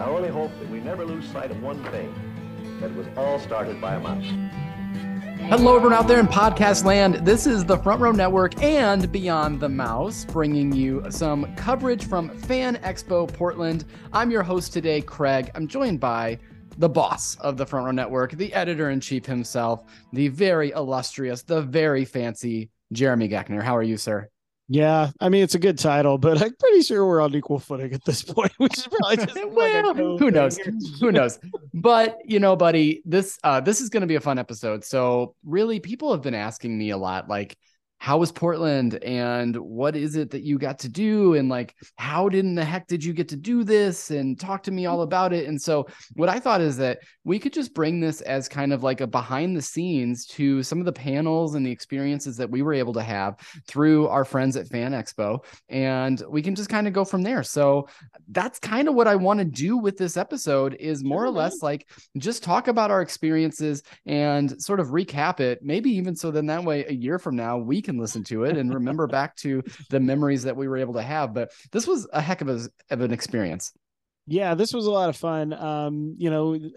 I only hope that we never lose sight of one thing that it was all started by a mouse. Hello, everyone out there in podcast land. This is the Front Row Network and Beyond the Mouse, bringing you some coverage from Fan Expo Portland. I'm your host today, Craig. I'm joined by the boss of the Front Row Network, the editor in chief himself, the very illustrious, the very fancy Jeremy Geckner. How are you, sir? Yeah, I mean it's a good title, but I'm pretty sure we're on equal footing at this point, which is probably just well, who knows, who knows. But you know, buddy, this uh, this is going to be a fun episode. So really, people have been asking me a lot, like, how was Portland and what is it that you got to do? And like how did in the heck did you get to do this? And talk to me all about it. And so what I thought is that we could just bring this as kind of like a behind the scenes to some of the panels and the experiences that we were able to have through our friends at Fan Expo and we can just kind of go from there. So that's kind of what I want to do with this episode is more or less like just talk about our experiences and sort of recap it maybe even so then that way a year from now we can can listen to it and remember back to the memories that we were able to have. But this was a heck of, a, of an experience. Yeah, this was a lot of fun. Um, you know, th-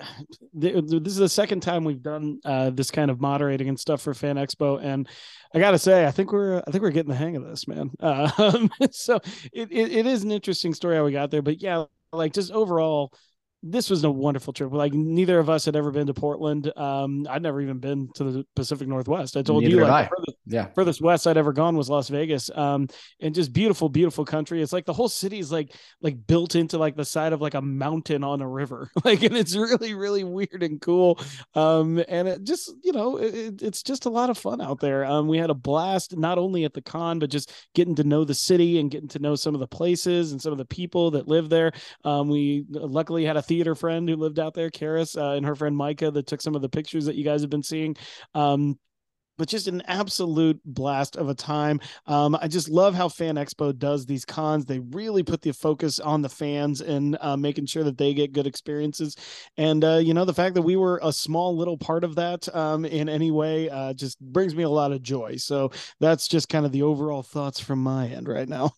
this is the second time we've done uh, this kind of moderating and stuff for Fan Expo, and I gotta say, I think we're I think we're getting the hang of this, man. Uh, so it, it it is an interesting story how we got there, but yeah, like just overall, this was a wonderful trip. Like neither of us had ever been to Portland. Um, I'd never even been to the Pacific Northwest. I told neither you, like, yeah, furthest west I'd ever gone was Las Vegas. Um, and just beautiful, beautiful country. It's like the whole city is like like built into like the side of like a mountain on a river. Like, and it's really, really weird and cool. Um, and it just you know, it, it's just a lot of fun out there. Um, we had a blast not only at the con, but just getting to know the city and getting to know some of the places and some of the people that live there. Um, we luckily had a theater friend who lived out there, Karis, uh, and her friend Micah that took some of the pictures that you guys have been seeing. Um, but just an absolute blast of a time. Um, I just love how Fan Expo does these cons. They really put the focus on the fans and uh, making sure that they get good experiences. And, uh, you know, the fact that we were a small little part of that um, in any way uh, just brings me a lot of joy. So that's just kind of the overall thoughts from my end right now.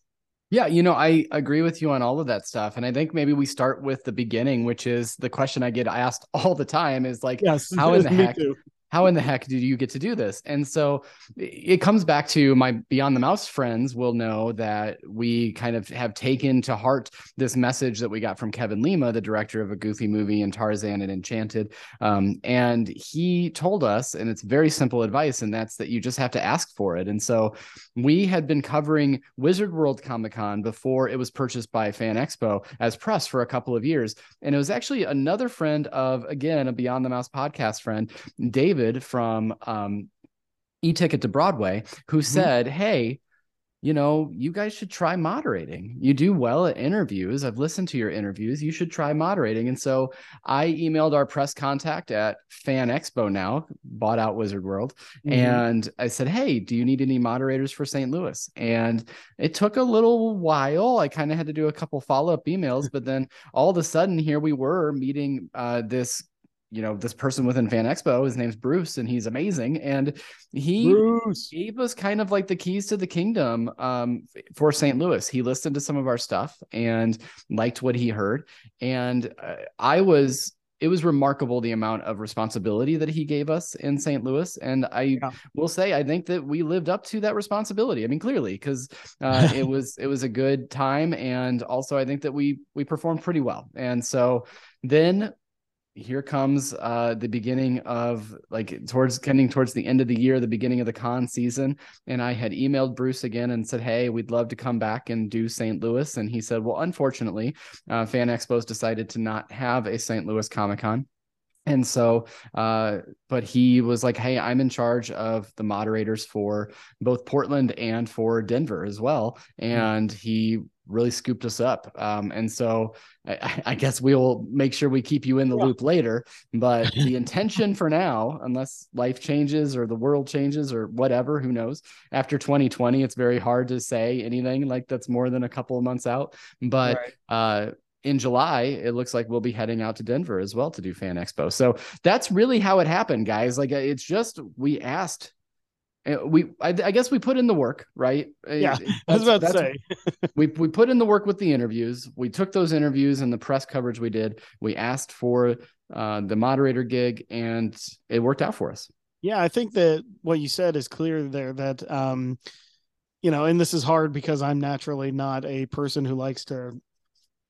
Yeah, you know, I agree with you on all of that stuff. And I think maybe we start with the beginning, which is the question I get asked all the time is like, yes, how in the heck too how in the heck did you get to do this? And so it comes back to my Beyond the Mouse friends will know that we kind of have taken to heart this message that we got from Kevin Lima, the director of a goofy movie and Tarzan and Enchanted. Um, and he told us, and it's very simple advice, and that's that you just have to ask for it. And so we had been covering Wizard World Comic Con before it was purchased by Fan Expo as press for a couple of years. And it was actually another friend of, again, a Beyond the Mouse podcast friend, David David from um, e-ticket to Broadway, who mm-hmm. said, "Hey, you know, you guys should try moderating. You do well at interviews. I've listened to your interviews. You should try moderating." And so I emailed our press contact at Fan Expo now, bought out Wizard World, mm-hmm. and I said, "Hey, do you need any moderators for St. Louis?" And it took a little while. I kind of had to do a couple follow-up emails, but then all of a sudden here we were meeting uh, this you know this person within fan expo his name's bruce and he's amazing and he bruce. gave us kind of like the keys to the kingdom um, for st louis he listened to some of our stuff and liked what he heard and uh, i was it was remarkable the amount of responsibility that he gave us in St. Louis. And I yeah. will say, I think that we lived up to that responsibility. I mean, clearly, because uh, it was it was a good time, and also I think that we we performed pretty well. And so then here comes uh, the beginning of like towards getting towards the end of the year, the beginning of the con season. And I had emailed Bruce again and said, Hey, we'd love to come back and do St. Louis. And he said, Well, unfortunately, uh, Fan Expos decided to not have a St. Louis Comic Con. And so, uh, but he was like, Hey, I'm in charge of the moderators for both Portland and for Denver as well. Hmm. And he really scooped us up. Um, and so I, I, guess we will make sure we keep you in the yeah. loop later. But the intention for now, unless life changes or the world changes or whatever, who knows? After 2020, it's very hard to say anything like that's more than a couple of months out. But right. uh, in July, it looks like we'll be heading out to Denver as well to do Fan Expo. So that's really how it happened, guys. Like it's just we asked we I, I, guess we put in the work right? Yeah i was about to say. we, we put in the work with the interviews. We took those interviews and the press coverage we did. We asked for uh, the moderator gig and it worked out for us. Yeah i think that what you said is clear there that um you know and this is hard because i'm naturally not a person who likes to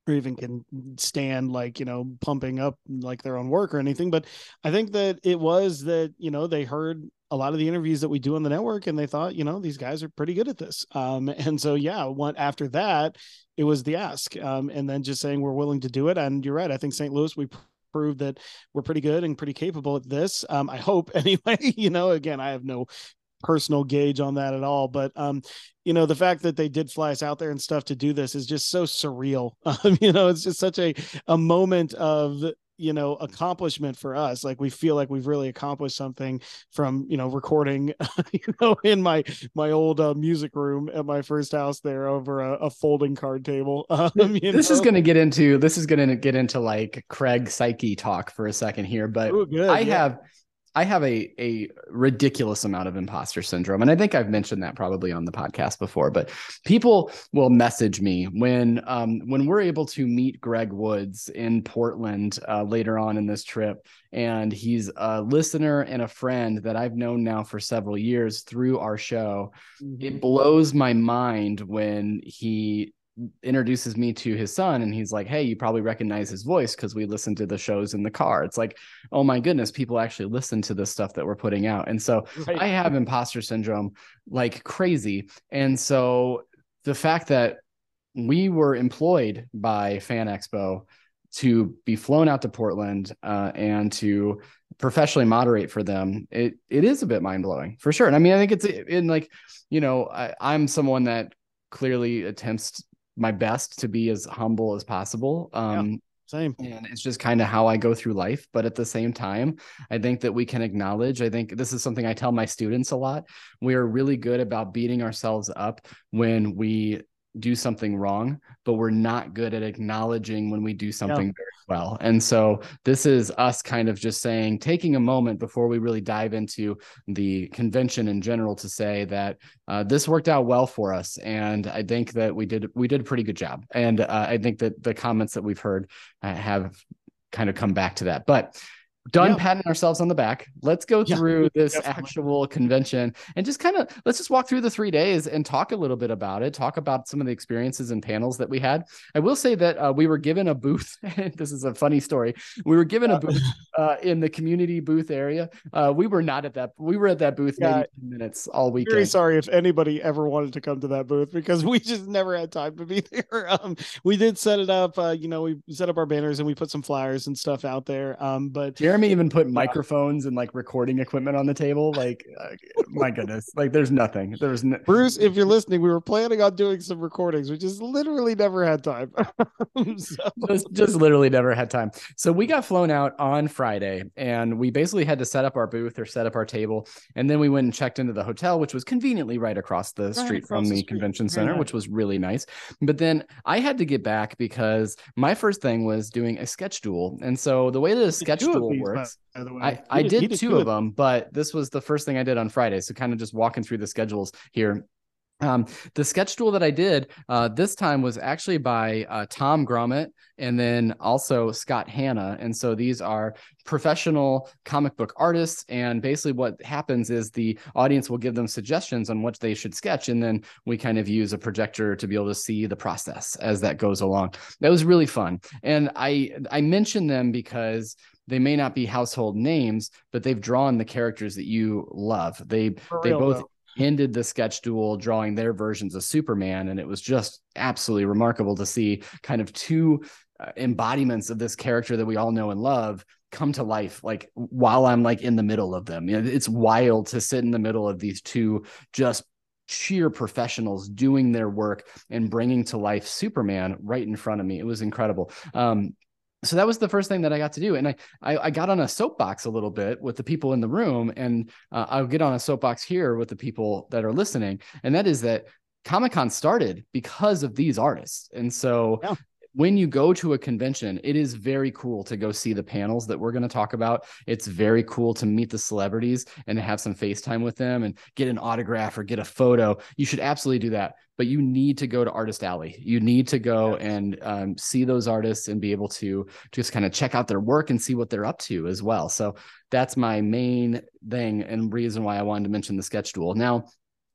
or even can stand like you know pumping up like their own work or anything but i think that it was that you know they heard a lot of the interviews that we do on the network and they thought you know these guys are pretty good at this um, and so yeah what after that it was the ask um, and then just saying we're willing to do it and you're right i think st louis we proved that we're pretty good and pretty capable at this um, i hope anyway you know again i have no personal gauge on that at all. But um, you know, the fact that they did fly us out there and stuff to do this is just so surreal. Um, you know, it's just such a a moment of you know accomplishment for us like we feel like we've really accomplished something from you know recording you know in my my old uh, music room at my first house there over a, a folding card table um, this know? is going to get into this is going to get into like craig psyche talk for a second here but Ooh, good, i yeah. have I have a a ridiculous amount of imposter syndrome, and I think I've mentioned that probably on the podcast before. But people will message me when um, when we're able to meet Greg Woods in Portland uh, later on in this trip, and he's a listener and a friend that I've known now for several years through our show. Mm-hmm. It blows my mind when he introduces me to his son and he's like hey you probably recognize his voice because we listen to the shows in the car. It's like oh my goodness people actually listen to the stuff that we're putting out. And so right. i have imposter syndrome like crazy. And so the fact that we were employed by fan expo to be flown out to portland uh, and to professionally moderate for them it it is a bit mind-blowing for sure. And i mean i think it's in like you know I, i'm someone that clearly attempts my best to be as humble as possible. Um, yeah, same. And it's just kind of how I go through life. But at the same time, I think that we can acknowledge, I think this is something I tell my students a lot. We are really good about beating ourselves up when we do something wrong, but we're not good at acknowledging when we do something yeah. very well. And so this is us kind of just saying, taking a moment before we really dive into the convention in general to say that uh, this worked out well for us, and I think that we did we did a pretty good job. And uh, I think that the comments that we've heard uh, have kind of come back to that. But done yep. patting ourselves on the back. Let's go through yeah, this definitely. actual convention and just kind of let's just walk through the three days and talk a little bit about it. Talk about some of the experiences and panels that we had. I will say that uh, we were given a booth. this is a funny story. We were given a booth uh, in the community booth area. Uh, we were not at that. We were at that booth yeah, maybe 10 minutes all weekend. Very sorry if anybody ever wanted to come to that booth because we just never had time to be there. Um, we did set it up. Uh, you know, we set up our banners and we put some flyers and stuff out there. Um, but Jeremy even put microphones and like recording equipment on the table. Like, uh, my goodness, like there's nothing. There's no- Bruce. If you're listening, we were planning on doing some recordings. We just literally never had time. so. just, just literally never had time. So we got flown out on Friday, and we basically had to set up our booth or set up our table, and then we went and checked into the hotel, which was conveniently right across the right street across from the, the convention center, which was really nice. But then I had to get back because my first thing was doing a sketch duel, and so the way that a sketch duel works by the way. I, I did, did, two good. of them, but this was the first thing I did on Friday. So kind of just walking through the schedules here. Um, the sketch duel that I did uh, this time was actually by uh, Tom Grummett and then also Scott Hanna. And so these are professional comic book artists. And basically, what happens is the audience will give them suggestions on what they should sketch. And then we kind of use a projector to be able to see the process as that goes along. That was really fun. And I, I mentioned them because they may not be household names, but they've drawn the characters that you love. They For they both though. ended the sketch duel drawing their versions of Superman, and it was just absolutely remarkable to see kind of two uh, embodiments of this character that we all know and love come to life like while I'm like in the middle of them. You know, it's wild to sit in the middle of these two just sheer professionals doing their work and bringing to life Superman right in front of me. It was incredible. Um, so that was the first thing that I got to do, and I I, I got on a soapbox a little bit with the people in the room, and uh, I'll get on a soapbox here with the people that are listening, and that is that Comic Con started because of these artists, and so. Yeah. When you go to a convention, it is very cool to go see the panels that we're going to talk about. It's very cool to meet the celebrities and have some FaceTime with them and get an autograph or get a photo. You should absolutely do that. But you need to go to Artist Alley. You need to go and um, see those artists and be able to just kind of check out their work and see what they're up to as well. So that's my main thing and reason why I wanted to mention the sketch duel. Now,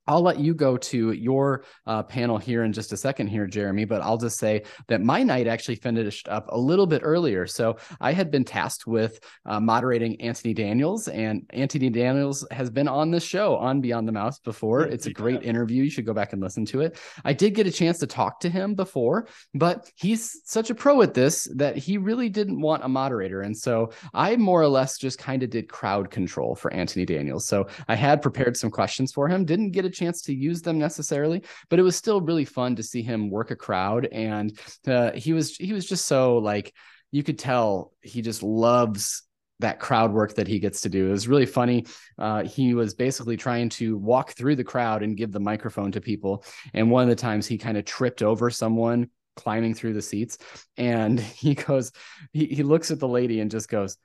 I'll let you go to your uh, panel here in just a second here, Jeremy, but I'll just say that my night actually finished up a little bit earlier. So I had been tasked with uh, moderating Anthony Daniels, and Anthony Daniels has been on this show on Beyond the Mouse before. It's a great interview. You should go back and listen to it. I did get a chance to talk to him before, but he's such a pro at this that he really didn't want a moderator. And so I more or less just kind of did crowd control for Anthony Daniels. So I had prepared some questions for him, didn't get a chance to use them necessarily, but it was still really fun to see him work a crowd. And uh, he was he was just so like you could tell he just loves that crowd work that he gets to do. It was really funny. Uh, he was basically trying to walk through the crowd and give the microphone to people. And one of the times he kind of tripped over someone climbing through the seats. And he goes, he, he looks at the lady and just goes,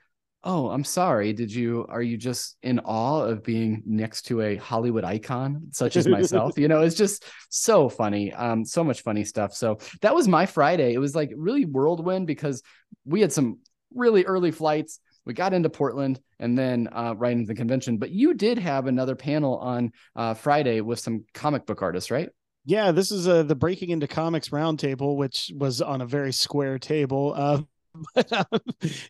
oh i'm sorry. Did you are you just in awe of being next to a hollywood icon such as myself? You know it's just so funny um so much funny stuff. So that was my friday. It was like really whirlwind because we had some really early flights. We got into portland and then uh, right into the convention. But you did have another panel on uh, friday with some comic book artists right? Yeah, this is uh, the Breaking into Comics roundtable, which was on a very square table. But um,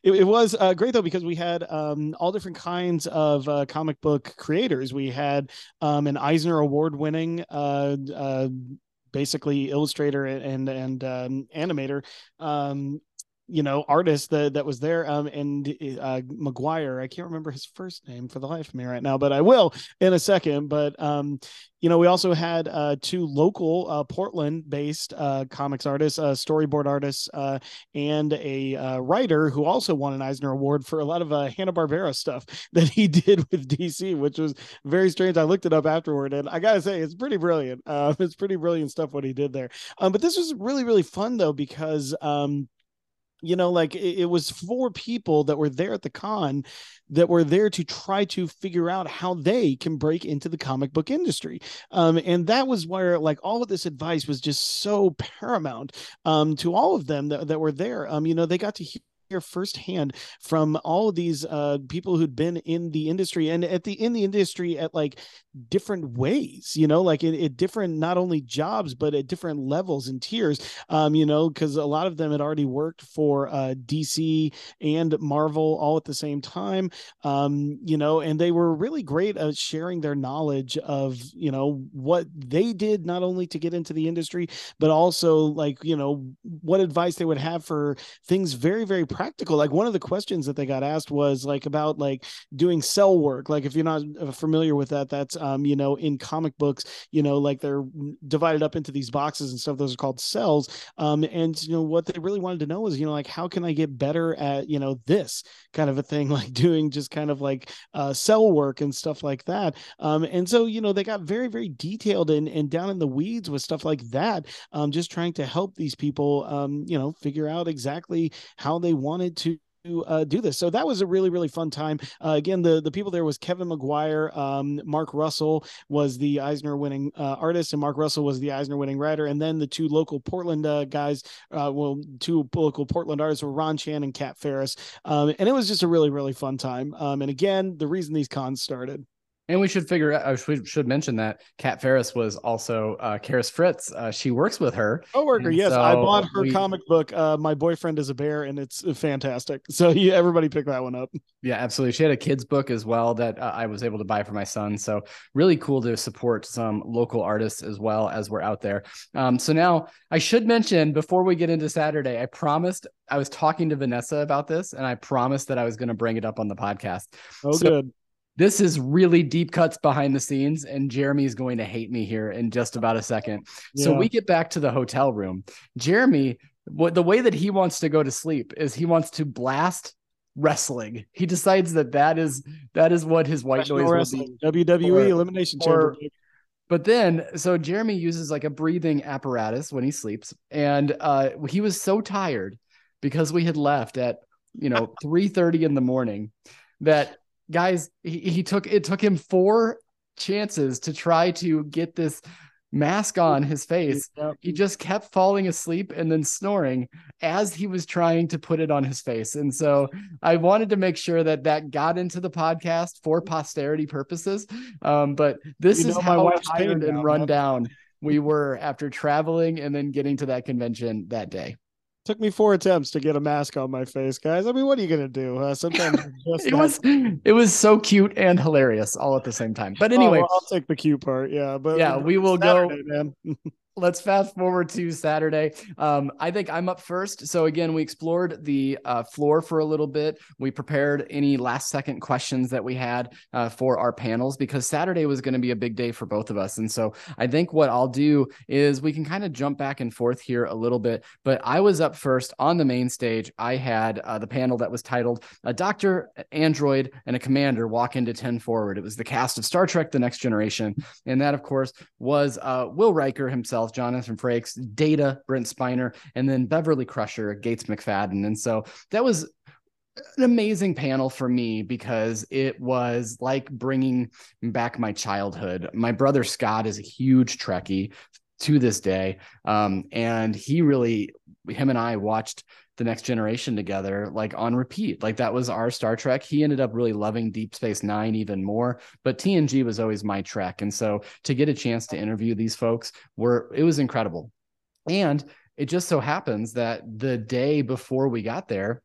it, it, was uh, great though because we had um, all different kinds of uh, comic book creators. We had um, an Eisner Award winning. Uh, uh, basically illustrator and and um, animator um, you know artist that that was there um and uh maguire i can't remember his first name for the life of me right now but i will in a second but um you know we also had uh two local uh portland based uh comics artists uh storyboard artists uh and a uh, writer who also won an eisner award for a lot of uh hanna-barbera stuff that he did with dc which was very strange. I looked it up afterward and i gotta say it's pretty brilliant. Uh it's pretty brilliant stuff what he did there. Um but this was really really fun though because um you know like it, it, was four people that were there at the con that were there to try to figure out how they can break into the comic book industry. Um, and that was where like all of this advice was just so paramount um, to all of them that, that were there. Um, you know they got to hear hear firsthand from all of these uh, people who'd been in the industry and at the in the industry at like different ways you know like at, different not only jobs but at different levels and tiers um you know because a lot of them had already worked for uh, dc and marvel all at the same time um you know and they were really great at sharing their knowledge of you know what they did not only to get into the industry but also like you know what advice they would have for things very very practical. Like one of the questions that they got asked was like about like doing cell work. Like if you're not uh, familiar with that that's um you know in comic books you know like they're divided up into these boxes and stuff. Those are called cells. Um and you know what they really wanted to know is you know like how can i get better at you know this kind of a thing? Like doing just kind of like uh cell work and stuff like that. Um and so you know they got very very detailed and and down in the weeds with stuff like that um just trying to help these people um you know figure out exactly how they wanted to uh, do this. So that was a really, really fun time. Uh, again, the, the people there was Kevin Maguire, um, Mark Russell was the Eisner winning uh, artist, and Mark Russell was the Eisner winning writer. And then the two local Portland uh, guys, uh, well, two local Portland artists were Ron Chan and Cat Farris. Um, and it was just a really, really fun time. Um, and again, the reason these cons started. And we should figure out, we should mention that Cat Farris was also uh, Karis Fritz. Uh, she works with her. Co-worker, yes. So I bought her we, comic book, uh, My Boyfriend is a Bear, and it's fantastic. So you, everybody pick that one up. Yeah, absolutely. She had a kid's book as well that uh, I was able to buy for my son. So really cool to support some local artists as well as we're out there. Um, so now I should mention before we get into Saturday, I promised I was talking to Vanessa about this and I promised that I was going to bring it up on the podcast. Oh, so, good this is really deep cuts behind the scenes, and Jeremy is going to hate me here in just about a second. Yeah. So we get back to the hotel room. Jeremy, what the way that he wants to go to sleep is he wants to blast wrestling. He decides that that is that is what his white noise wrestling. WWE or, Elimination Chamber. but then so Jeremy uses like a breathing apparatus when he sleeps, and uh, he was so tired because we had left at you know 3 30 in the morning that guys he, he took it took him four chances to try to get this mask on his face. He just kept falling asleep and then snoring as he was trying to put it on his face. And so I wanted to make sure that that got into the podcast for posterity purposes. Um, but this you is how tired and run down we were after traveling and then getting to that convention that day. Took me four attempts to get a mask on my face, guys. I mean, what are you gonna do? Uh, sometimes it was it was so cute and hilarious all at the same time. But anyway, oh, well, I'll take the cute part. Yeah, but yeah, we will Saturday, go. let's fast forward to Saturday. Um, I think I'm up first. So again, we explored the uh, floor for a little bit. We prepared any last second questions that we had uh, for our panels because Saturday was going to be a big day for both of us. And so I think what I'll do is we can kind of jump back and forth here a little bit. But I was up first on the main stage. I had uh, the panel that was titled "A Doctor, Android, and a Commander Walk into 10 Forward." It was the cast of Star Trek: The Next Generation, and that, of course, was uh, Will Riker himself Jonathan Frakes, Data, Brent Spiner, and then Beverly Crusher, Gates McFadden. And so that was an amazing panel for me because it was like bringing back my childhood. My brother Scott is a huge Trekkie to this day. Um, and he really, him and I watched the next generation together like on repeat. Like that was our star trek. He ended up really loving deep space nine even more but tng was always my trek. And so to get a chance to interview these folks were it was incredible. And it just so happens that the day before we got there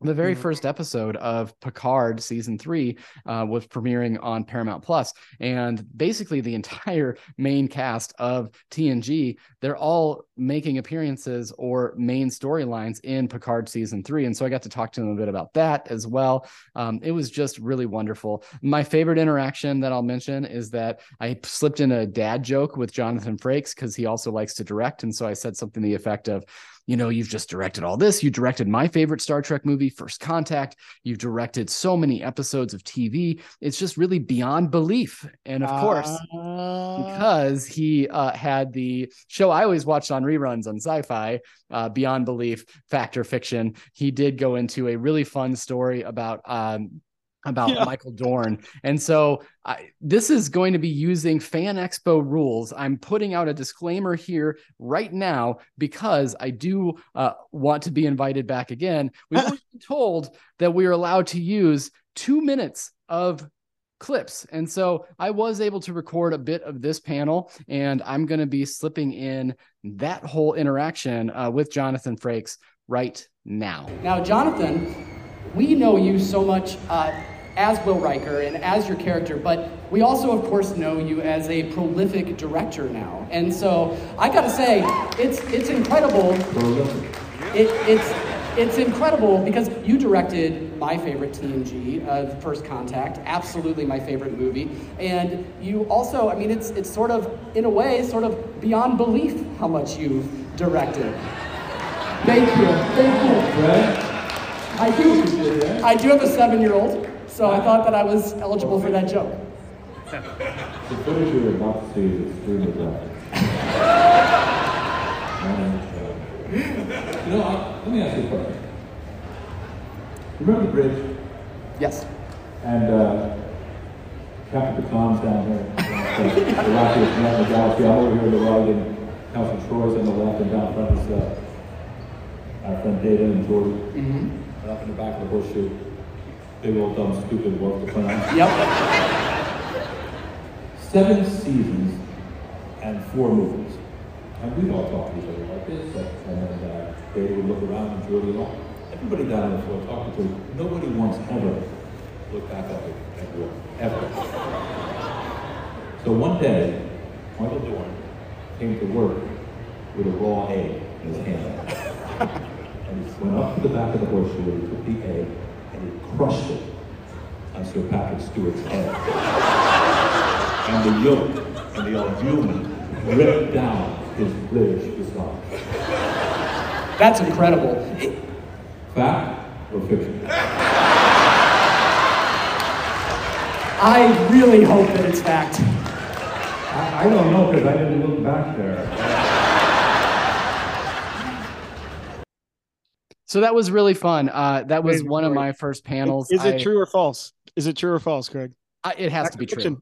the very mm-hmm. first episode of Picard season three uh, was premiering on Paramount Plus, and basically the entire main cast of TNG they're all making appearances or main storylines in Picard season three, and so I got to talk to them a bit about that as well. Um, it was just really wonderful. My favorite interaction that I'll mention is that I slipped in a dad joke with Jonathan Frakes because he also likes to direct, and so I said something to the effect of you know, you've just directed all this. You directed my favorite Star Trek movie, First Contact. You've directed so many episodes of TV. It's just really beyond belief. And of uh... course, because he uh, had the show I always watched on reruns on sci fi, uh, Beyond Belief, Fact or Fiction, he did go into a really fun story about um, about yeah. Michael Dorn. And so I, this is going to be using Fan Expo rules. I'm putting out a disclaimer here right now because I do uh, want to be invited back again. We've been told that we are allowed to use two minutes of clips. And so I was able to record a bit of this panel, and I'm going to be slipping in that whole interaction uh, with Jonathan Frakes right now. Now, Jonathan, we know you so much uh, as Will Riker and as your character, but we also, of course, know you as a prolific director now. And so I got to say, it's it's incredible. It, it's it's incredible because you directed my favorite TNG, uh, First Contact, absolutely my favorite movie, and you also, I mean, it's it's sort of in a way, sort of beyond belief how much you've directed. Thank you, thank you. I do. I do have a seven-year-old. So I thought that I was eligible for that joke. The footage you're about to see is extremely graphic. you know, I, let me ask you a question. Remember the bridge? Yes. And uh, Captain Picard's down here. The Rockiest man in the galaxy. I'm over here in the right, and Council Troi's on the left, and down front is uh, our friend David and Geordi. Mm-hmm. In the back of the horseshoe big old dumb stupid work to put on. Yep. Seven seasons and four movies. And we'd all talk to each other like this, and uh, they would look around and Julie and all. Everybody down on the floor talking to Nobody once ever looked back up at Worf, ever. So one day, Michael Dorn came to work with a raw egg in his hand. went up to the back of the horseshoe and he took the egg and he crushed it on Sir Patrick Stewart's head. and the yolk and the albumin ripped down his British visage. That's incredible. Fact or fiction? I really hope that it's fact. I, I don't know because I didn't look back there. So that was really fun. Uh, that was one of my first panels. Is it I, true or false? Is it true or false, Craig? I, it has to be true.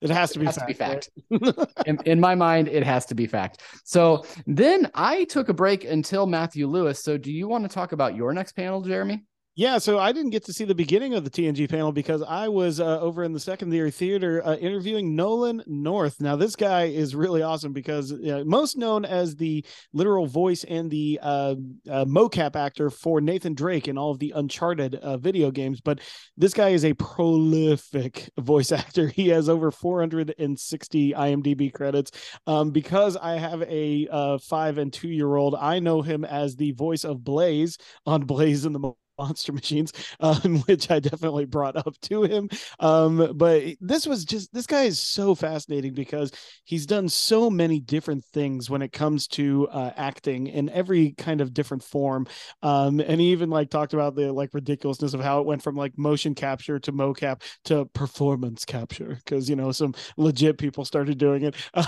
It has to be, it has fact, to be fact. In, in, my mind, it has to be fact. So then I took a break until Matthew Lewis. So do you want to talk about your next panel, Jeremy? Yeah, so I didn't get to see the beginning of the TNG panel because I was uh, over in the secondary theater uh, interviewing Nolan North. Now, this guy is really awesome because most known as the literal voice and the uh, uh, mocap actor for Nathan Drake in all of the Uncharted uh, video games, but this guy is a prolific voice actor. He has over 460 IMDb credits. Um, because I have a five and two year old, I know him as the voice of Blaze on Blaze in the monster machines um, which i definitely brought up to him. Um, but this was just this guy is so fascinating because he's done so many different things when it comes to uh, acting in every kind of different form. Um, and he even like talked about the like ridiculousness of how it went from like motion capture to mocap to performance capture because you know some legit people started doing it.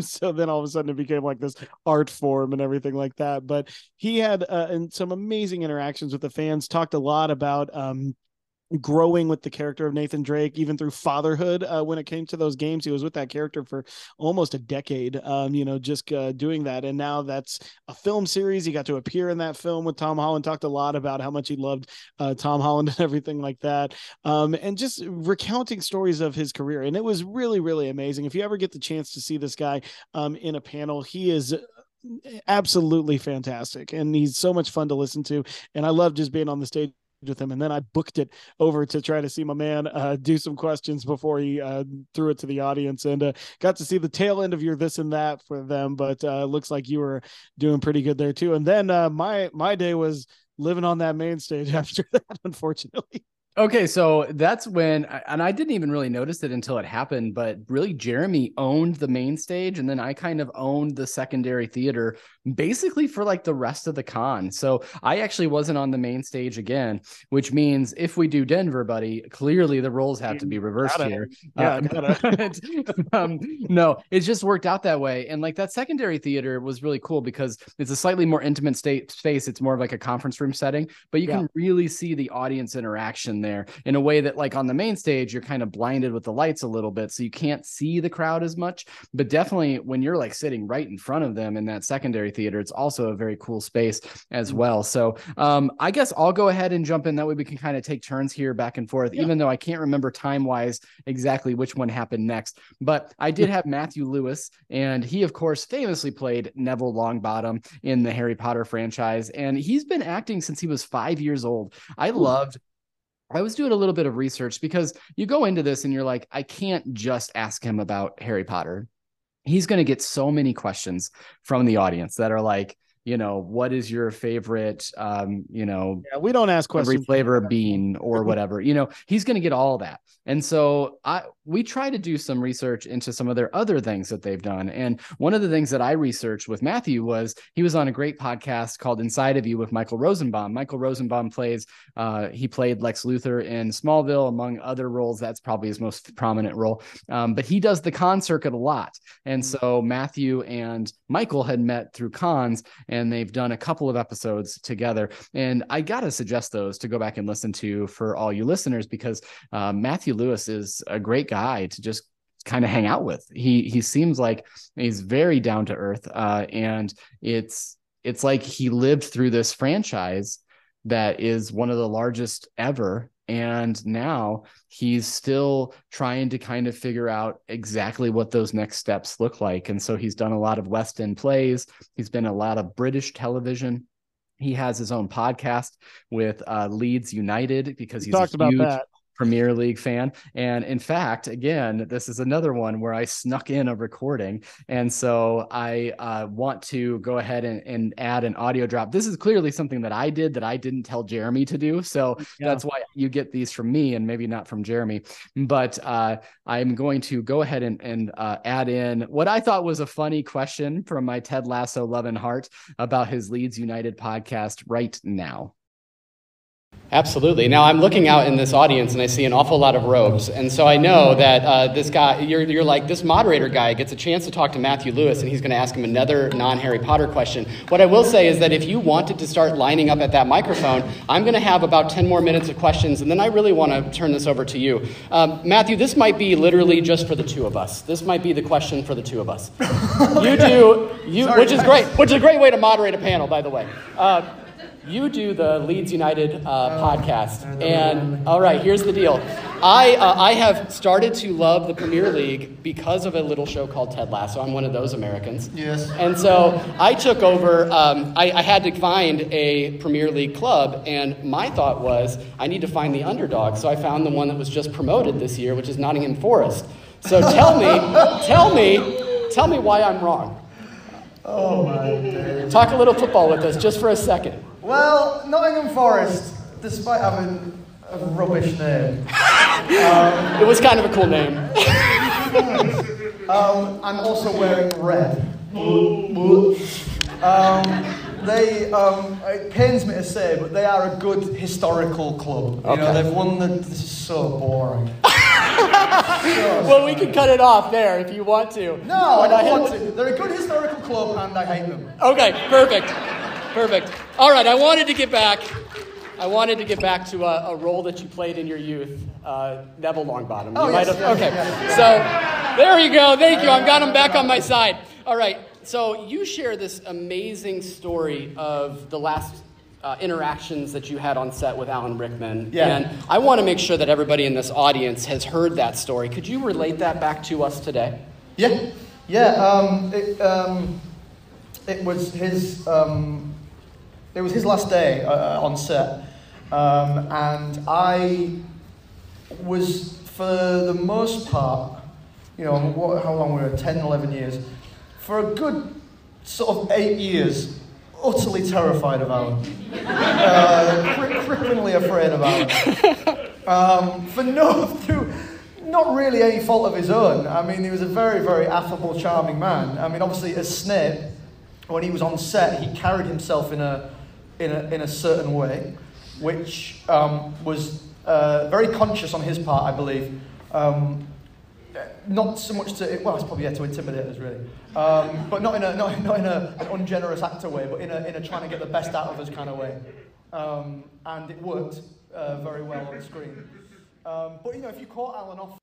So then all of a sudden it became like this art form and everything like that. But he had uh, and some amazing interactions with the fans talked a lot about um, growing with the character of Nathan Drake, even through fatherhood. Uh, when it came to those games, he was with that character for almost a decade. Um, you know, just uh, doing that, and now that's a film series. He got to appear in that film with Tom Holland. Talked a lot about how much he loved uh, Tom Holland and everything like that, um, and just recounting stories of his career. And it was really, really amazing. If you ever get the chance to see this guy um, in a panel, he is absolutely fantastic and he's so much fun to listen to and i love just being on the stage with him and then i booked it over to try to see my man uh, do some questions before he uh, threw it to the audience and uh, got to see the tail end of your this and that for them but uh, looks like you were doing pretty good there too and then uh, my my day was living on that main stage after that unfortunately Okay, so that's when, and I didn't even really notice it until it happened, but really Jeremy owned the main stage, and then I kind of owned the secondary theater basically for like the rest of the con. So I actually wasn't on the main stage again, which means if we do Denver, buddy, clearly the roles have to be reversed here. Yeah, uh, um, no, it just worked out that way, and like that secondary theater was really cool because it's a slightly more intimate state space. It's more of like a conference room setting, but you yeah. can really see the audience interaction there in a way that like on the main stage you're kind of blinded with the lights a little bit so you can't see the crowd as much. But definitely when you're like sitting right in front of them in that secondary theater it's also a very cool space as mm. well. So um i guess i'll go ahead and jump in. That way we can kind of take turns here back and forth yeah. even though i can't remember time wise exactly which one happened next. But i did have matthew lewis and he of course famously played neville longbottom in the harry potter franchise and he's been acting since he was five years old. I loved I was doing a little bit of research because you go into this and you're like, I can't just ask him about Harry Potter. He's going to get so many questions from the audience that are like, you know, what is your favorite, um, you know, yeah, we don't ask questions. Every flavor of bean or whatever, you know, he's going to get all that. And so I, we try to do some research into some of their other things that they've done. And one of the things that I researched with Matthew was he was on a great podcast called Inside of You with Michael Rosenbaum. Michael Rosenbaum plays, uh, he played Lex Luthor in Smallville, among other roles. That's probably his most prominent role. Um, but he does the con circuit a lot. And mm. so Matthew and Michael had met through cons and they've done a couple of episodes together. And I got to suggest those to go back and listen to for all you listeners because uh, Matthew Lewis is a great guy to just kind of hang out with. He he seems like he's very down to earth, uh, and it's it's like he lived through this franchise that is one of the largest ever and now he's still trying to kind of figure out exactly what those next steps look like. And so he's done a lot of West End plays, he's been a lot of British television. He has his own podcast with uh, Leeds United because he's talked about that. Premier League fan. And in fact, again, this is another one where I snuck in a recording. And so I uh, want to go ahead and, and, add an audio drop. This is clearly something that I did that I didn't tell Jeremy to do. So yeah. that's why you get these from me and maybe not from Jeremy. But uh, I'm going to go ahead and, and uh, add in what I thought was a funny question from my Ted Lasso Love and Heart about his Leeds United podcast right now. Absolutely. Now I'm looking out in this audience and I see an awful lot of robes, and so I know that uh, this guy, you're, you're like this moderator guy, gets a chance to talk to Matthew Lewis, and he's going to ask him another non-Harry Potter question. What I will say is that if you wanted to start lining up at that microphone, I'm going to have about 10 more minutes of questions, and then I really want to turn this over to you, um, Matthew. This might be literally just for the two of us. This might be the question for the two of us. You do you, Sorry, which is great, which is a great way to moderate a panel, by the way. Uh, you do the Leeds United uh, oh, podcast, and all right, here's the deal. I uh, I have started to love the Premier League because of a little show called Ted Lasso. I'm one of those Americans. Yes. And so I took over. Um, I, I had to find a Premier League club, and my thought was I need to find the underdog. So I found the one that was just promoted this year, which is Nottingham Forest. So tell me, tell me, tell me why I'm wrong. Oh my. Talk a little football with us just for a second. Well, Nottingham Forest, despite having a rubbish name, um, it was kind of a cool name. um, I'm also wearing red. Um, they, um, it pains me to say, but they are a good historical club. You okay. know, they've won the. This is so boring. well, we can cut it off there if you want to. No, I don't want to. They're a good historical club, and I hate them. Okay, perfect. Perfect. All right, I wanted to get back. I wanted to get back to a, a role that you played in your youth, uh, Neville Longbottom. Oh, yes, have, yes, okay. Yes. So there you go. Thank you. I've got him back on my side. All right. So you share this amazing story of the last uh, interactions that you had on set with Alan Rickman. Yeah. And I want to make sure that everybody in this audience has heard that story. Could you relate that back to us today? Yeah. Yeah. Um, it, um, it was his. Um, it was his last day uh, on set, um, and I was, for the most part, you know, what, how long were we? 10, 11 years, for a good sort of eight years, utterly terrified of Alan. Uh, afraid of Alan. Um, for no, through not really any fault of his own. I mean, he was a very, very affable, charming man. I mean, obviously, as Snape, when he was on set, he carried himself in a in a, in a certain way, which um, was uh, very conscious on his part, I believe. Um, not so much to, well, it's probably yeah, to intimidate us, really. Um, but not in, a, not, not in a, an ungenerous actor way, but in a, in a trying to get the best out of us kind of way. Um, and it worked uh, very well on screen. Um, but, you know, if you caught Alan off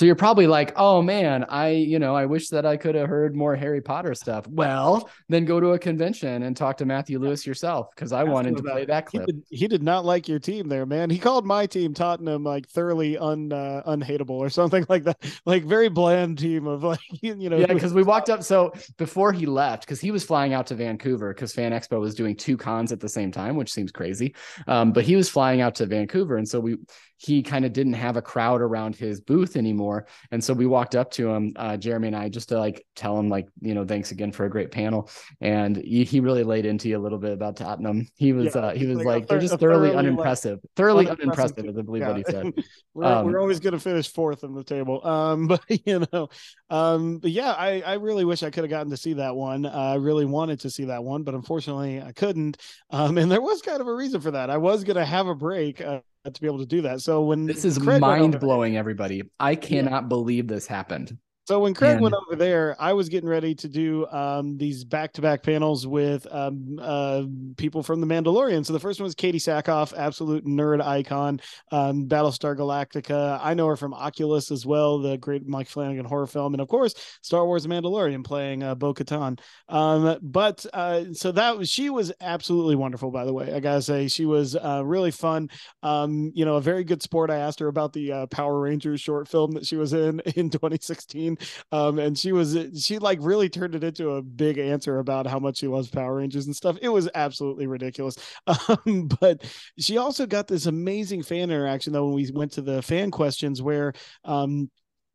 so you're probably like, oh man, I, you know, I wish that I could have heard more Harry Potter stuff. Well, then go to a convention and talk to Matthew Lewis yourself because I wanted to play that clip. He did, he did, not like your team there, man. He called my team Tottenham like thoroughly un uh, unhateable or something like that. Like very bland team of like you know. Yeah, because we walked up. So before he left, because he was flying out to Vancouver because Fan Expo was doing two cons at the same time, which seems crazy. Um, but he was flying out to Vancouver, and so we he kind of didn't have a crowd around his booth anymore. And so we walked up to him, uh, Jeremy and I, just to like tell him, like, you know, thanks again for a great panel. And he, he really laid into you a little bit about Tottenham. He was, yeah, uh, he was like, like they're just thoroughly, thoroughly unimpressive, like, thoroughly unimpressive, unimpressive, I believe yeah. what he said. we're, um, we're always going to finish fourth in the table. Um, but you know, um, but yeah, I, I really wish I could have gotten to see that one. Uh, I really wanted to see that one, but unfortunately I couldn't. Um, and there was kind of a reason for that. I was going to have a break. Uh, to be able to do that. So when this is mind blowing, everybody, I cannot yeah. believe this happened. So when Craig and... went over there, I was getting ready to do um, these back-to-back panels with um, uh, people from The Mandalorian. So the first one was Katee Sackhoff, absolute nerd icon, um, Battlestar Galactica. I know her from Oculus as well, the great Mike Flanagan horror film, and of course Star Wars Mandalorian playing uh, Bo-Katan. Um, but uh, so that was she was absolutely wonderful. By the way, I gotta say she was uh, really fun. Um, you know, a very good sport. I asked her about the uh, Power Rangers short film that she was in in 2016 um, and she was she like really turned it into a big answer about how much she loves Power Rangers and stuff. It was absolutely ridiculous. Um, but she also got this amazing fan interaction though when we went to the fan questions where um,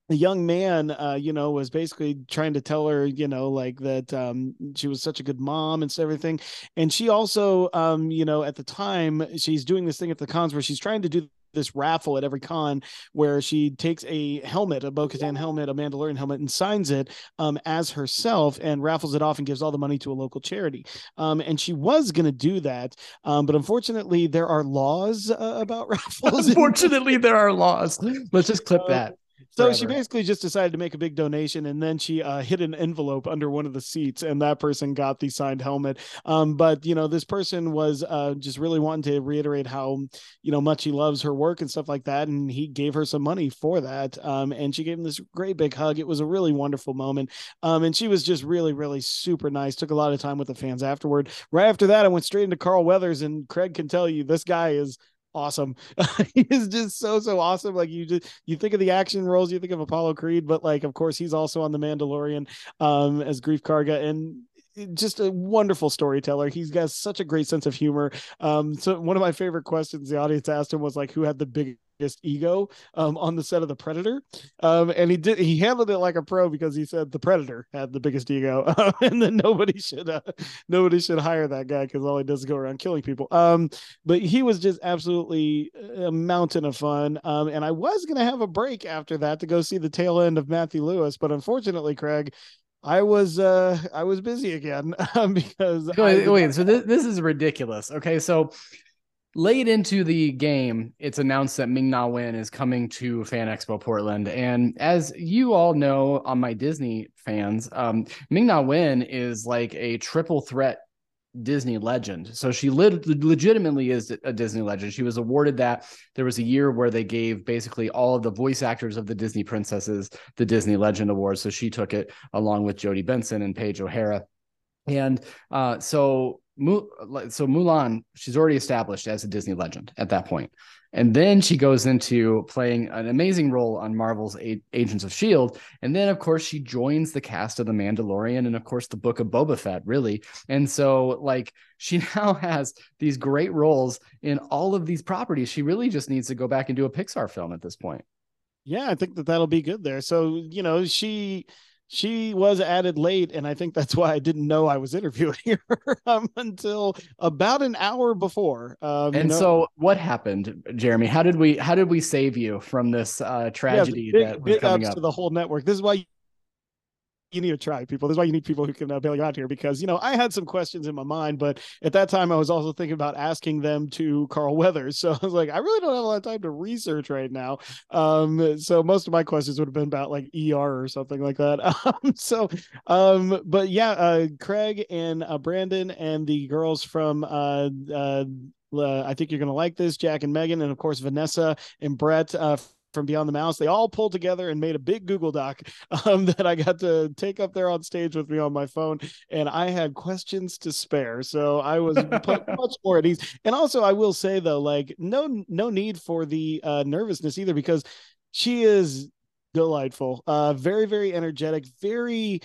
a young man uh, you know was basically trying to tell her you know like that um, she was such a good mom and everything and she also um, you know at the time she's doing this thing at the cons where she's trying to do this raffle at every con where she takes a helmet, a Bo Katan helmet, a Mandalorian helmet, and signs it um, as herself and raffles it off and gives all the money to a local charity. Um, and she was going to do that, um, but unfortunately, there are laws uh, about raffles. Unfortunately, there are laws. Let's just clip uh, that. So Forever. she basically just decided to make a big donation, and then she uh, hid an envelope under one of the seats, and that person got the signed helmet. Um, but you know, this person was uh, just really wanting to reiterate how you know much he loves her work and stuff like that, and he gave her some money for that. Um, and she gave him this great big hug. It was a really wonderful moment. Um, and she was just really, really super nice. Took a lot of time with the fans afterward. Right after that, I went straight into Carl Weathers, and Craig can tell you this guy is awesome. he is just so so awesome. Like you just you think of the action roles, you think of Apollo Creed, but like of course he's also on the Mandalorian um as Greef Karga and just a wonderful storyteller. He's got such a great sense of humor. Um, so one of my favorite questions the audience asked him was like, "Who had the big, ego um, on the set of the Predator, um, and he did he handled it like a pro because he said the Predator had the biggest ego, and then nobody should uh, nobody should hire that guy because all he does is go around killing people. Um, but he was just absolutely a mountain of fun. Um, and I was gonna have a break after that to go see the tail end of Matthew Lewis, but unfortunately, Craig, I was uh I was busy again um, because wait, wait so this, this is ridiculous. Okay, so late into the game, it's announced that Ming Na Wen is coming to Fan Expo Portland. And as you all know on my Disney fans, um, Ming Na Wen is like a triple threat Disney legend. So she legitimately is a Disney legend. She was awarded that. There was a year where they gave basically all of the voice actors of the Disney princesses the Disney Legend Award. So she took it along with Jodi Benson and Paige O'Hara. And uh, so so Mulan, she's already established as a Disney legend at that point. And then she goes into playing an amazing role on Marvel's Agents of S.H.I.E.L.D. And then, of course, she joins the cast of The Mandalorian and, of course, the book of Boba Fett, really. And so, like, she now has these great roles in all of these properties. She really just needs to go back and do a Pixar film at this point. Yeah, I think that that'll be good there. So, you know, she she was added late and i think that's why i didn't know i was interviewing her um, until about an hour before um, and know, so what happened jeremy? How did we how did we save you from this uh, tragedy yeah, big, that was big coming up? to the whole network. This is why you need to try people. This is why you need people who can uh, bail you out here because you know I had some questions in my mind, but at that time I was also thinking about asking them to Carl Weathers. So I was like, I really don't have a lot of time to research right now. Um, so most of my questions would have been about like ER or something like that. Um, so, um, but yeah, uh, Craig and uh, Brandon and the girls from uh, uh I think you're going to like this, Jack and Megan, and of course Vanessa and Brett uh, from Beyond the Mouse. They all pulled together and made a big Google Doc um, that I got to take up there on stage with me on my phone. And I had questions to spare. So I was much more at ease. And also, I will say, though, like, no, no need for the uh, nervousness either, because she is delightful, uh, very, very energetic, very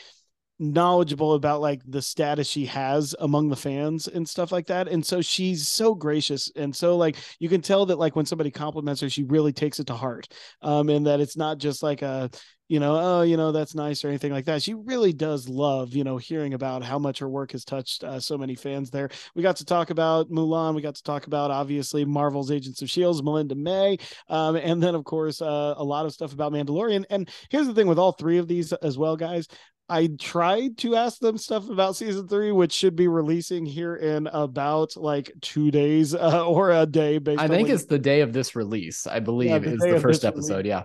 knowledgeable about like the status she has among the fans and stuff like that. And so she's so gracious and so like you can tell that like when somebody compliments her she really takes it to heart um and that it's not just like a you know oh you know that's nice or anything like that. She really does love you know hearing about how much her work has touched uh, so many fans there. We got to talk about mulan. We got to talk about obviously marvel's agents of shields melinda may um, and then of course uh, a lot of stuff about mandalorian. And here's the thing with all three of these as well guys I tried to ask them stuff about season three, which should be releasing here in about like two days uh, or a day. Basically. I think it's the day of this release. I believe yeah, the is the first episode. Release. Yeah.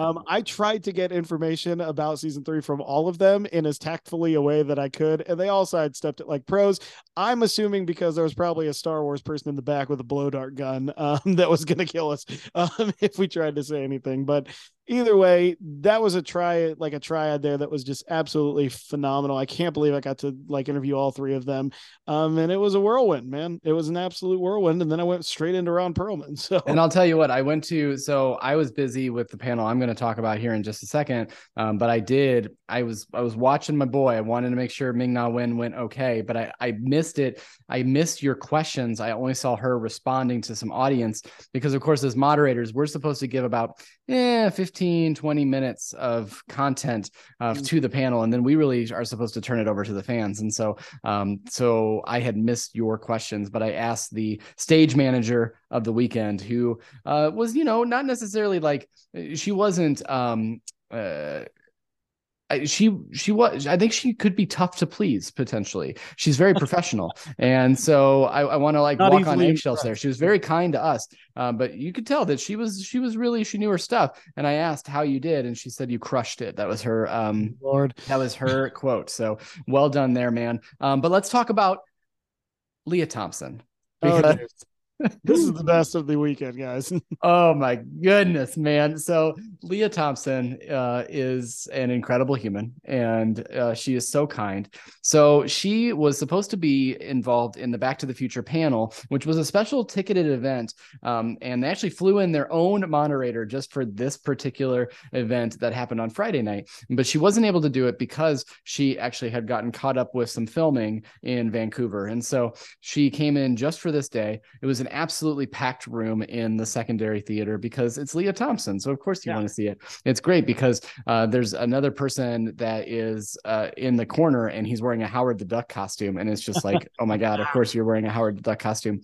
Um, I tried to get information about season three from all of them in as tactfully a way that I could, and they all sidestepped it like pros. I'm assuming because there was probably a Star Wars person in the back with a blow dart gun um, that was going to kill us um, if we tried to say anything. But either way, that was a try like a triad there that was just absolutely phenomenal. I can't believe I got to like interview all three of them. Um, and it was a whirlwind, man. It was an absolute whirlwind. And then I went straight into Ron Perlman. So and I'll tell you what, I went to so I was busy with the panel I'm going to talk about here in just a second. Um, but I did, I was I was watching my boy. I wanted to make sure Ming Na Wen went okay, but I, I missed it. I missed your questions. I only saw her responding to some audience because of course, as moderators, we're supposed to give about eh, 15 15, 20 minutes of content uh, mm. to the panel, and then we really are supposed to turn it over to the fans. And so, um, so I had missed your questions, but I asked the stage manager of the weekend, who uh, was, you know, not necessarily like she wasn't. Um, uh, she she was i think she could be tough to please potentially. She's very professional. And so i, I want to like Not walk on eggshells there. she was very kind to us uh, but you could tell that she was she was really she knew her stuff. And i asked how you did and she said you crushed it. That was her um lord. that was her quote. So well done there man. Um but let's talk about lea thompson. Oh, because this is the best of the weekend, guys. oh my goodness, man! So Lea Thompson uh, is an incredible human, and uh, she is so kind. So she was supposed to be involved in the Back to the Future panel, which was a special ticketed event, um, and they actually flew in their own moderator just for this particular event that happened on Friday night. But she wasn't able to do it because she actually had gotten caught up with some filming in Vancouver, and so she came in just for this day. It was an absolutely packed room in the secondary theater because it's Lea Thompson. So of course you yeah. want to see it. It's great because uh, there's another person that is uh, in the corner and he's wearing a Howard the Duck costume, and it's just like, oh my god, of course you're wearing a Howard the Duck costume.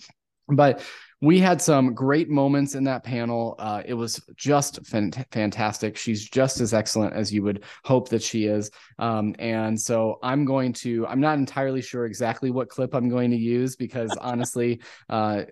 But we had some great moments in that panel. Uh, it was just fantastic. She's just as excellent as you would hope that she is. Um, and so I'm going to, I'm not entirely sure exactly what clip I'm going to use because honestly, uh,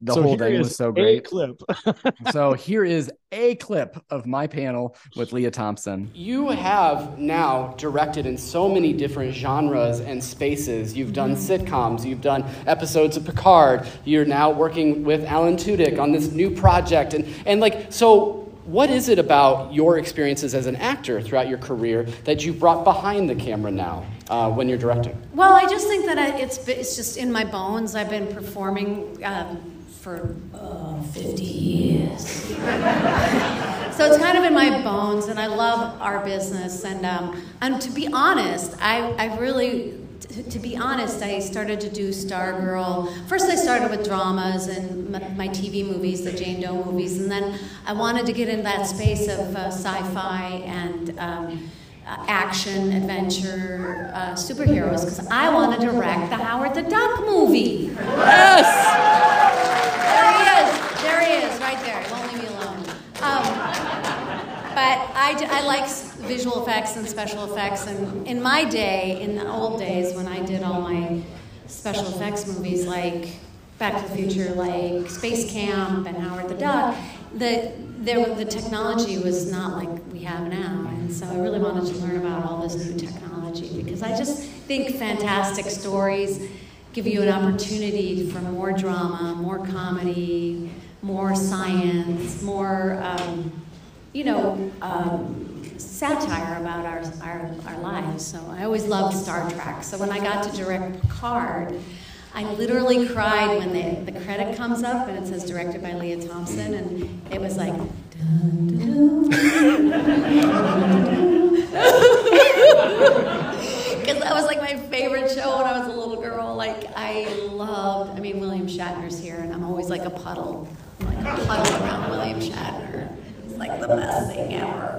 the so whole thing was so great. clip. so here is a clip of my panel with Lea Thompson. You have now directed in so many different genres and spaces. You've done sitcoms, you've done episodes of Picard. You're now working with Alan Tudyk on this new project, and and like so. What is it about your experiences as an actor throughout your career that you brought behind the camera now uh, when you're directing? Well, I just think that I, it's it's just in my bones. I've been performing um, for uh, 50 years. so it's kind of in my bones, and I love our business. And, um, and to be honest, I, I really to, be honest, I started to do Stargirl. First, I started with dramas and my TV movies, the Jane Doe movies, and then I wanted to get in that space of uh, sci-fi and um, uh, action, adventure, uh, superheroes, because I want to direct the Howard the Duck movie. Yes! There he is, There he is, right there. Won't leave me alone. Um, but I, I like visual effects and special effects. And in my day, in the old days when I did all my special effects movies like Back to the Future, like Space Camp and Howard the Duck, the, there, the technology was not like we have now. And so I really wanted to learn about all this new technology because I just think fantastic stories give you an opportunity for more drama, more comedy, more science, more, um, you know, um, satire about our, our, our lives. So I always loved Star Trek. So when I got to direct Picard, I literally cried when the, the credit comes up and it says directed by Lea Thompson, and it was like, because that was like my favorite show when I was a little girl. Like I loved. I mean, William Shatner's here, and I'm always like a puddle like huddled around William Shatner. It's like the best thing ever.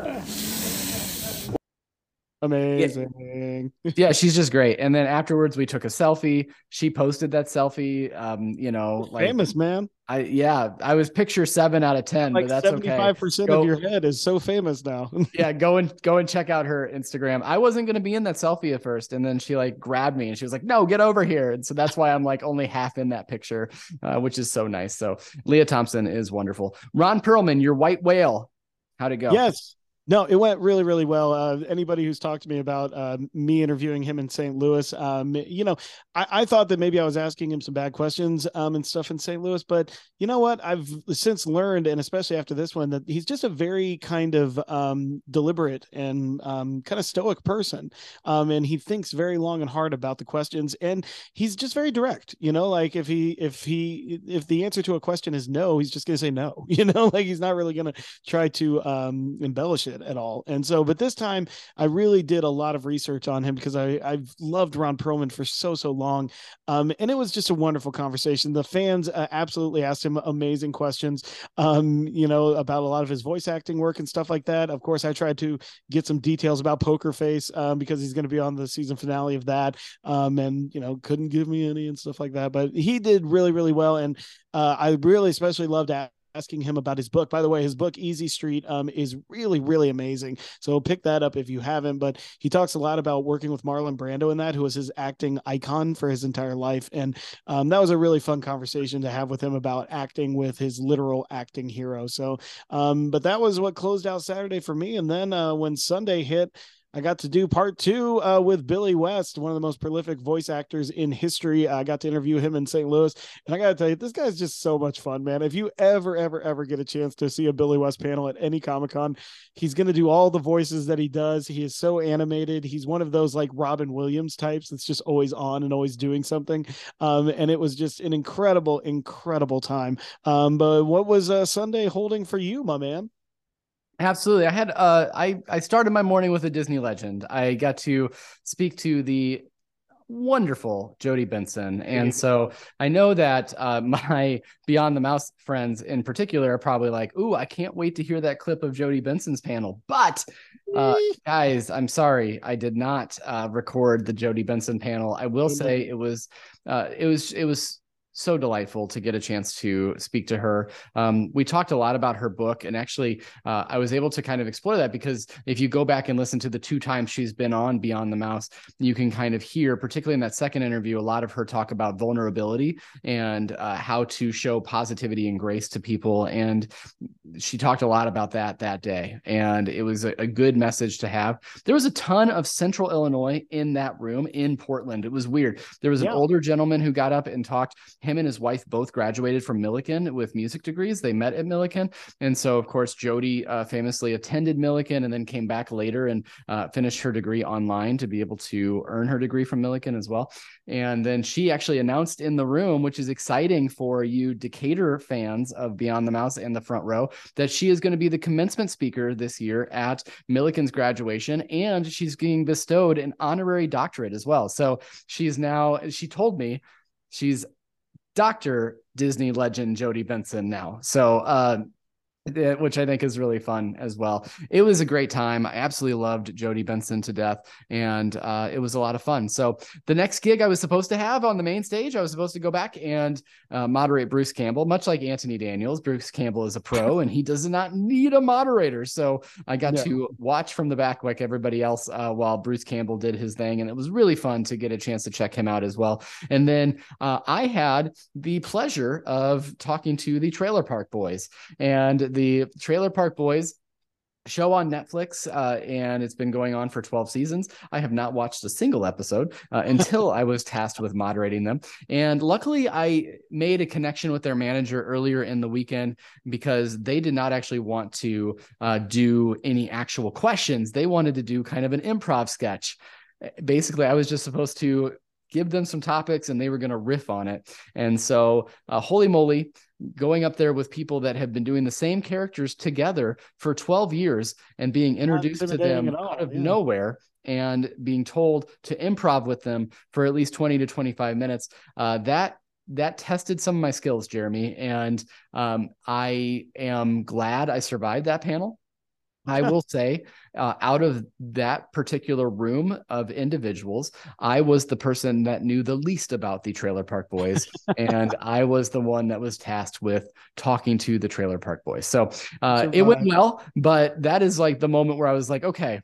Amazing. Yeah. yeah. she's just great. And then afterwards we took a selfie. She posted that selfie. Um, you know, like famous man. I yeah, I was picture seven out of ten, like but that's 75% okay. 75% of your head is so famous now. yeah, go and go and check out her Instagram. I wasn't gonna be in that selfie at first, and then she like grabbed me and she was like, No, get over here. And so that's why I'm like only half in that picture, uh, which is so nice. So lea Thompson is wonderful. Ron Perlman, your white whale. How'd it go? Yes. No, it went really, really well. Uh, anybody who's talked to me about uh, me interviewing him in St. Louis, um, you know, I, I, thought that maybe I was asking him some bad questions um, and stuff in St. Louis, but you know what? I've since learned, and especially after this one, that he's just a very kind of um, deliberate and um, kind of stoic person, um, and he thinks very long and hard about the questions, and he's just very direct. You know, like if he if he if the answer to a question is no, he's just going to say no. You know, like he's not really going to try to um, embellish it it at all. And so, but this time I really did a lot of research on him because I I've loved Ron Perlman for so so long, um, and it was just a wonderful conversation. The fans uh, absolutely asked him amazing questions, um, you know, about a lot of his voice acting work and stuff like that. Of course, I tried to get some details about Poker Face um, because he's going to be on the season finale of that, um, and you know, couldn't give me any and stuff like that. But he did really really well, and uh, I really especially loved asking him about his book. By the way, his book Easy Street um, is really really amazing. So pick that up if you haven't. But he talks a lot about working with Marlon Brando in that, who was his acting icon for his entire life, and um, that was a really fun conversation to have with him about acting with his literal acting hero. So, um, but that was what closed out Saturday for me. And then uh, when Sunday hit. I got to do part two uh, with Billy West, one of the most prolific voice actors in history. I got to interview him in St. Louis. And I got to tell you, this guy's just so much fun, man. If you ever, ever, ever get a chance to see a Billy West panel at any Comic Con, he's going to do all the voices that he does. He is so animated. He's one of those like Robin Williams types that's just always on and always doing something. Um, and it was just an incredible, incredible time. Um, but what was uh, Sunday holding for you, my man? Absolutely. I had uh I I started my morning with a Disney legend. I got to speak to the wonderful Jodi Benson. And so I know that uh, my Beyond the Mouse friends in particular are probably like, "Ooh, I can't wait to hear that clip of Jodi Benson's panel." But uh, guys, I'm sorry, I did not uh, record the Jodi Benson panel. I will say it was uh, it was it was so delightful to get a chance to speak to her. Um, we talked a lot about her book, and actually, uh, I was able to kind of explore that because if you go back and listen to the two times she's been on Beyond the Mouse, you can kind of hear, particularly in that second interview, a lot of her talk about vulnerability and uh, how to show positivity and grace to people. And she talked a lot about that that day, and it was a, a good message to have. There was a ton of Central Illinois in that room in Portland. It was weird. There was an yeah. older gentleman who got up and talked him and his wife both graduated from Millikin with music degrees. They met at Millikin. And so, of course, Jodi uh, famously attended Millikin and then came back later and uh, finished her degree online to be able to earn her degree from Millikin as well. And then she actually announced in the room, which is exciting for you Decatur fans of Beyond the Mouse and the front row, that she is going to be the commencement speaker this year at Millikin's graduation. And she's being bestowed an honorary doctorate as well. So she's now, she told me, she's Dr. Disney legend Jodi Benson now. So uh, which I think is really fun as well. It was a great time. I absolutely loved Jodi Benson to death, and uh, it was a lot of fun. So the next gig I was supposed to have on the main stage, I was supposed to go back and uh, moderate Bruce Campbell, much like Anthony Daniels. Bruce Campbell is a pro, and he does not need a moderator. So I got yeah. to watch from the back like everybody else uh, while Bruce Campbell did his thing, and it was really fun to get a chance to check him out as well. And then uh, I had the pleasure of talking to the Trailer Park Boys and the Trailer Park Boys show on Netflix, uh, and it's been going on for 12 seasons. I have not watched a single episode uh, until I was tasked with moderating them. And luckily, I made a connection with their manager earlier in the weekend because they did not actually want to uh, do any actual questions. They wanted to do kind of an improv sketch. Basically, I was just supposed to give them some topics and they were going to riff on it. And so, uh, holy moly, going up there with people that have been doing the same characters together for 12 years and being introduced to them out of yeah. nowhere and being told to improv with them for at least 20 to 25 minutes uh, that that tested some of my skills jeremy and um, i am glad i survived that panel I will say, uh, out of that particular room of individuals, I was the person that knew the least about the Trailer Park Boys, and I was the one that was tasked with talking to the Trailer Park Boys. So uh, it went well, but that is like the moment where I was like, okay,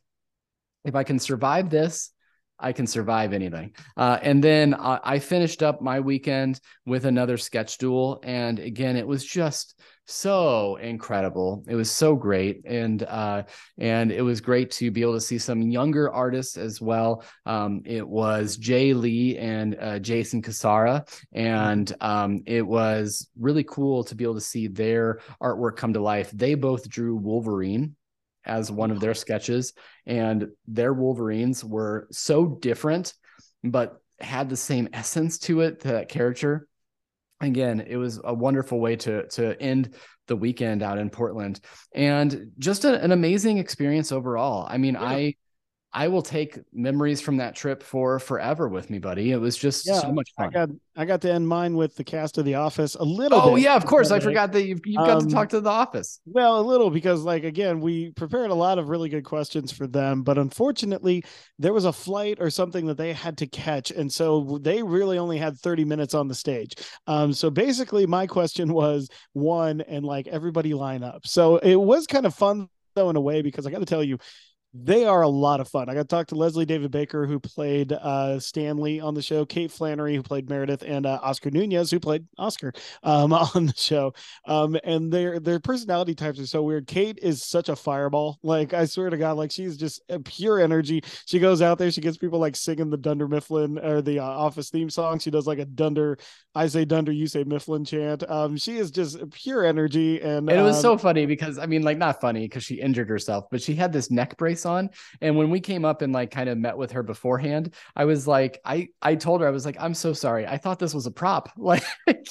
if I can survive this, I can survive anything. Uh, and then I, I finished up my weekend with another sketch duel, and again, it was just so incredible. It was so great, and uh, and it was great to be able to see some younger artists as well. Um, it was Jay Lee and uh, Jason Casara, and um, it was really cool to be able to see their artwork come to life. They both drew Wolverine as one of their sketches, and their Wolverines were so different, but had the same essence to it to that character again, it was a wonderful way to to end the weekend out in Portland, and just a, an amazing experience overall. I mean, yeah. I I will take memories from that trip for forever with me, buddy. It was just yeah, so much fun. I got I got to end mine with the cast of The Office a little. Oh yeah, of course. I forgot that you've you got um, to talk to The Office. Well, a little because like again, we prepared a lot of really good questions for them, but unfortunately, there was a flight or something that they had to catch, and so they really only had thirty minutes on the stage. Um, so basically, my question was one, and like everybody line up. So it was kind of fun though in a way because I got to tell you they are a lot of fun. I got to talk to Leslie David Baker, who played uh, Stanley on the show, Kate Flannery, who played Meredith, and uh, Oscar Nunez, who played Oscar um, on the show. Um, and their their personality types are so weird. Kate is such a fireball. Like I swear to God, like she's just pure energy. She goes out there, she gets people like singing the Dunder Mifflin or the uh, Office theme song. She does like a Dunder, I say Dunder, you say Mifflin chant. Um, she is just pure energy, and, and it was um, so funny because I mean, like not funny because she injured herself, but she had this neck brace on. And when we came up and like kind of met with her beforehand, I was like, I I told her I was like, I'm so sorry. I thought this was a prop. Like,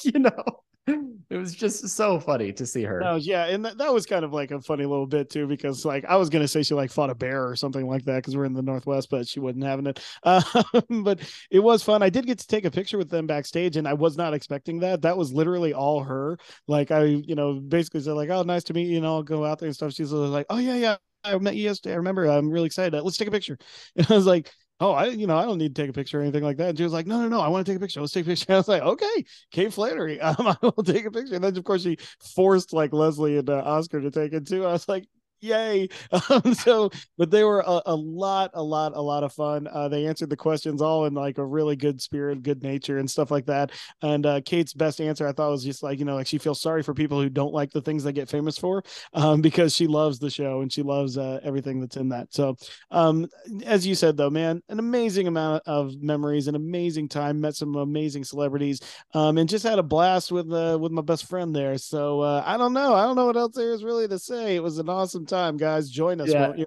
you know. It was just so funny to see her. Yeah, and that, that was kind of like a funny little bit too, because like I was gonna say she like fought a bear or something like that because we're in the Northwest, but she wasn't having it. Uh, but it was fun. I did get to take a picture with them backstage, and I was not expecting that. That was literally all her. Like I, you know, basically said like, "Oh, nice to meet you," and I'll go out there and stuff. She's like, "Oh yeah, yeah, I met you yesterday. I remember. I'm really excited. Let's take a picture. And I was like, oh, I, you know, I don't need to take a picture or anything like that. And she was like, no, no, no, I want to take a picture. Let's take a picture. I was like, okay, Kate Flannery, um, I will take a picture. And then of course she forced like Leslie and uh, Oscar to take it too. I was like, yay. Um, so but they were a, a, lot a lot a lot of fun. Uh, they answered the questions all in like a really good spirit good nature and stuff like that. And uh, kate's best answer i thought was just like you know like she feels sorry for people who don't like the things they get famous for um, because she loves the show and she loves uh, everything that's in that. So um, as you said though man an amazing amount of memories an amazing time met some amazing celebrities um, and just had a blast with uh, with my best friend there. So uh, i don't know. I don't know what else there is really to say. It was an awesome time, guys. Join us, yeah.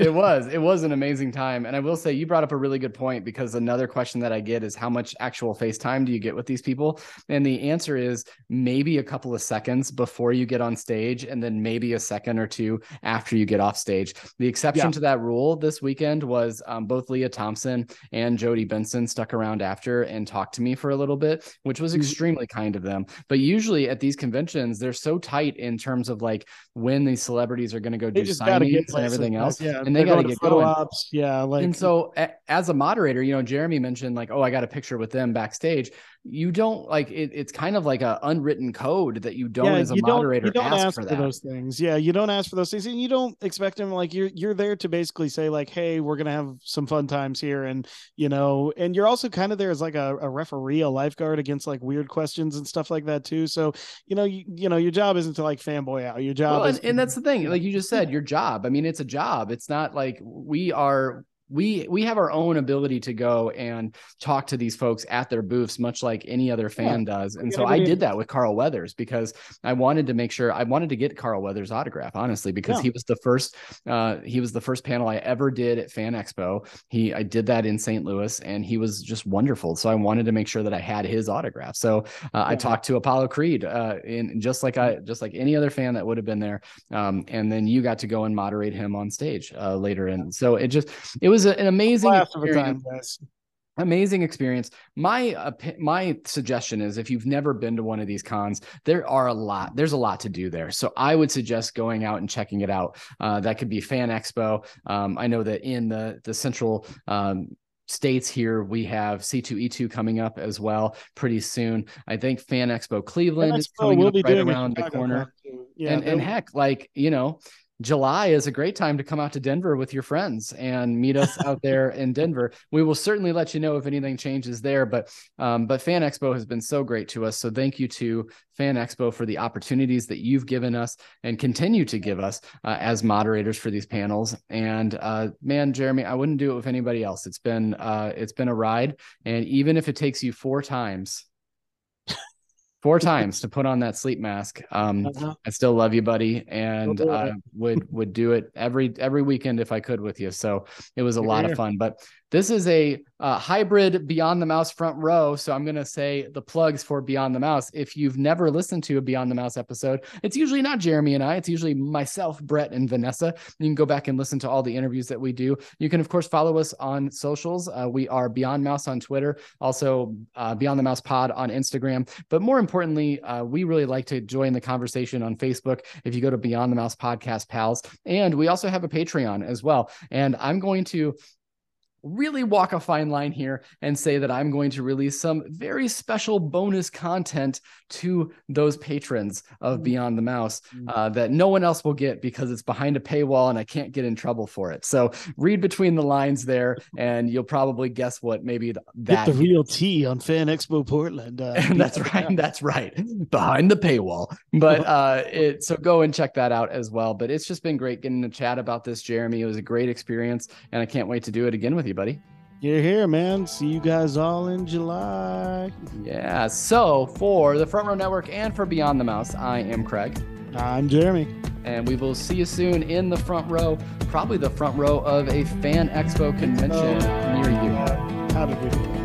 It was it was an amazing time. And i will say you brought up a really good point because another question that i get is how much actual facetime do you get with these people? And the answer is maybe a couple of seconds before you get on stage and then maybe a second or two after you get off stage. The exception yeah. to that rule this weekend was um, both lea thompson and jodi benson stuck around after and talked to me for a little bit which was mm-hmm. extremely kind of them. But usually at these conventions they're so tight in terms of like when these celebrities are going to go do signings and everything else. Yeah and they got to get going. Ops. Yeah, like and so as a moderator, you know, Jeremy mentioned like, oh, I got a picture with them backstage. You don't like it, it's kind of like a unwritten code that you don't yeah, as a moderator you don't ask, ask for, for those things. Yeah, you don't ask for those things, and you don't expect them. Like you're you're there to basically say like, hey, we're gonna have some fun times here, and you know, and you're also kind of there as like a, a referee, a lifeguard against like weird questions and stuff like that too. So you know, you, you know, your job isn't to like fanboy out. Your job well, is, and, and that's the thing, like you just said, your job. I mean, it's a job. It's not like we are we we have our own ability to go and talk to these folks at their booths much like any other fan yeah. does. And so i did that with carl weathers because i wanted to make sure i wanted to get carl weathers autograph honestly because yeah. he was the first uh, he was the first panel i ever did at fan expo. He i did that in st louis and he was just wonderful. So i wanted to make sure that i had his autograph. So uh, yeah. i talked to apollo creed uh, in just like i just like any other fan that would have been there. Um, and then you got to go and moderate him on stage uh, later. And so it just it was was an amazing experience. Time, amazing experience. My uh, my suggestion is if you've never been to one of these cons, there are a lot. There's a lot to do there. So I would suggest going out and checking it out. Uh, that could be Fan Expo. Um, I know that in the the central um, states here we have c2e2 coming up as well pretty soon i think fan expo cleveland fan is coming up right around the corner yeah, and, and heck like you know July is a great time to come out to Denver with your friends and meet us out there in Denver. We will certainly let you know if anything changes there. But um, but Fan Expo has been so great to us. So thank you to Fan Expo for the opportunities that you've given us and continue to give us uh, as moderators for these panels. And uh, man, Jeremy, I wouldn't do it with anybody else. It's been uh, it's been a ride, and even if it takes you four times four times to put on that sleep mask. Um, uh-huh. I still love you, buddy, and uh, would would do it every every weekend if I could with you. So it was a lot of fun. But this is a uh, hybrid Beyond the Mouse front row. So I'm going to say the plugs for Beyond the Mouse. If you've never listened to a Beyond the Mouse episode, it's usually not Jeremy and I, it's usually myself, Brett, and Vanessa. You can go back and listen to all the interviews that we do. You can, of course, follow us on socials. Uh, we are Beyond Mouse on Twitter, also uh, Beyond the Mouse Pod on Instagram. But more importantly, uh, we really like to join the conversation on Facebook if you go to Beyond the Mouse Podcast Pals. And we also have a Patreon as well. And I'm going to really walk a fine line here and say that I'm going to release some very special bonus content to those patrons of mm. Beyond the Mouse mm. uh, that no one else will get because it's behind a paywall and I can't get in trouble for it. So read between the lines there, and you'll probably guess what maybe that get the real tea on Fan Expo Portland. Uh, that's right. That's right. Behind the paywall. But uh, it so go and check that out as well. But it's just been great getting to chat about this, Jeremy. It was a great experience, and I can't wait to do it again with you, buddy. You're here, man. See you guys all in July. Yeah. So for the Front Row Network and for Beyond the Mouse, I am Craig. I'm Jeremy. And we will see you soon in the front row, probably the front row of a fan expo convention near you. How did we